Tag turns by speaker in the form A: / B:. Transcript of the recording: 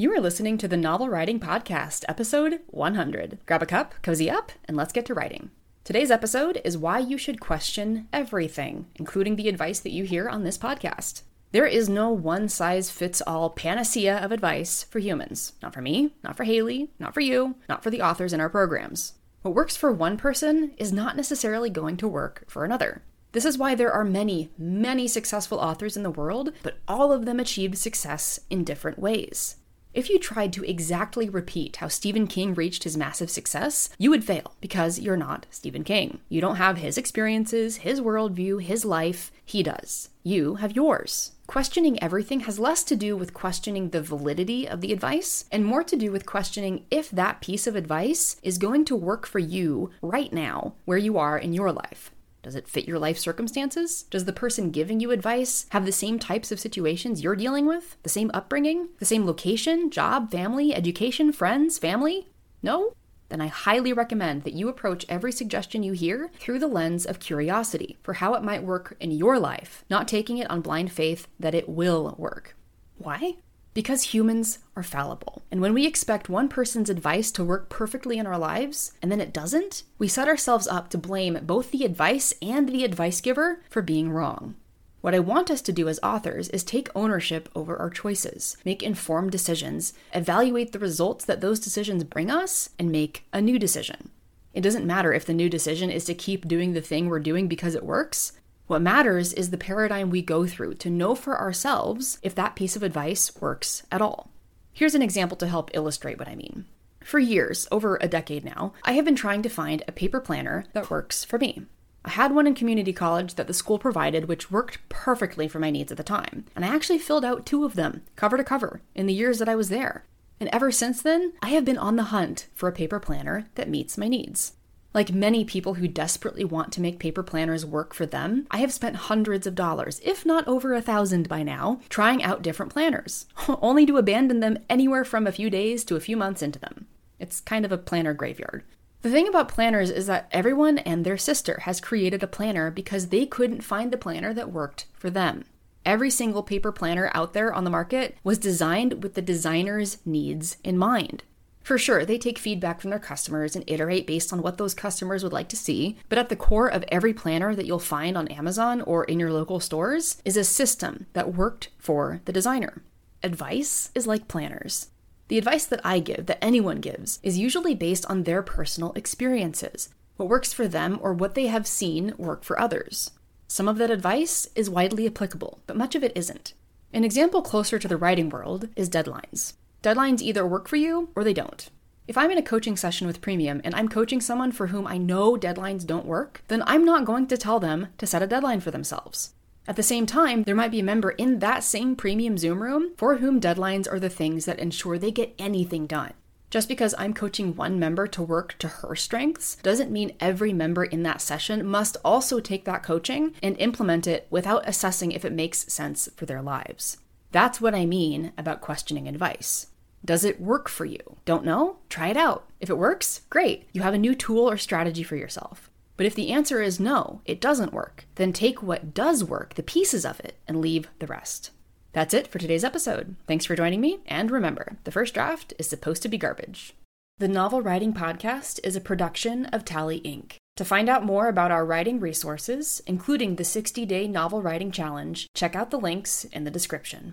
A: You are listening to the Novel Writing Podcast, episode 100. Grab a cup, cozy up, and let's get to writing. Today's episode is why you should question everything, including the advice that you hear on this podcast. There is no one size fits all panacea of advice for humans. Not for me, not for Halie, not for you, not for the authors in our programs. What works for one person is not necessarily going to work for another. This is why there are many, many successful authors in the world, but all of them achieved success in different ways. If you tried to exactly repeat how Stephen King reached his massive success, you would fail because you're not Stephen King. You don't have his experiences, his worldview, his life. He does. You have yours. Questioning everything has less to do with questioning the validity of the advice and more to do with questioning if that piece of advice is going to work for you right now, where you are in your life. Does it fit your life circumstances? Does the person giving you advice have the same types of situations you're dealing with? The same upbringing? The same location, job, family, education, friends, family? No? Then I highly recommend that you approach every suggestion you hear through the lens of curiosity for how it might work in your life, not taking it on blind faith that it will work. Why? Because humans are fallible. And when we expect one person's advice to work perfectly in our lives, and then it doesn't, we set ourselves up to blame both the advice and the advice giver for being wrong. What I want us to do as authors is take ownership over our choices, make informed decisions, evaluate the results that those decisions bring us, and make a new decision. It doesn't matter if the new decision is to keep doing the thing we're doing because it works, what matters is the paradigm we go through to know for ourselves if that piece of advice works at all. Here's an example to help illustrate what I mean. For years, over a decade now, I have been trying to find a paper planner that works for me. I had one in community college that the school provided, which worked perfectly for my needs at the time, and I actually filled out two of them, cover to cover, in the years that I was there. And ever since then, I have been on the hunt for a paper planner that meets my needs. Like many people who desperately want to make paper planners work for them, I have spent hundreds of dollars, if not over a thousand by now, trying out different planners, only to abandon them anywhere from a few days to a few months into them. It's kind of a planner graveyard. The thing about planners is that everyone and their sister has created a planner because they couldn't find the planner that worked for them. Every single paper planner out there on the market was designed with the designer's needs in mind. For sure, they take feedback from their customers and iterate based on what those customers would like to see, but at the core of every planner that you'll find on Amazon or in your local stores is a system that worked for the designer. Advice is like planners. The advice that I give, that anyone gives, is usually based on their personal experiences, what works for them or what they have seen work for others. Some of that advice is widely applicable, but much of it isn't. An example closer to the writing world is deadlines. Deadlines either work for you or they don't. If I'm in a coaching session with Premium and I'm coaching someone for whom I know deadlines don't work, then I'm not going to tell them to set a deadline for themselves. At the same time, there might be a member in that same Premium Zoom room for whom deadlines are the things that ensure they get anything done. Just because I'm coaching one member to work to her strengths doesn't mean every member in that session must also take that coaching and implement it without assessing if it makes sense for their lives. That's what I mean about questioning advice. Does it work for you? Don't know? Try it out. If it works, great. You have a new tool or strategy for yourself. But if the answer is no, it doesn't work, then take what does work, the pieces of it, and leave the rest. That's it for today's episode. Thanks for joining me, and remember, the first draft is supposed to be garbage. The Novel Writing Podcast is a production of Tally Inc. To find out more about our writing resources, including the 60 day novel writing challenge, check out the links in the description.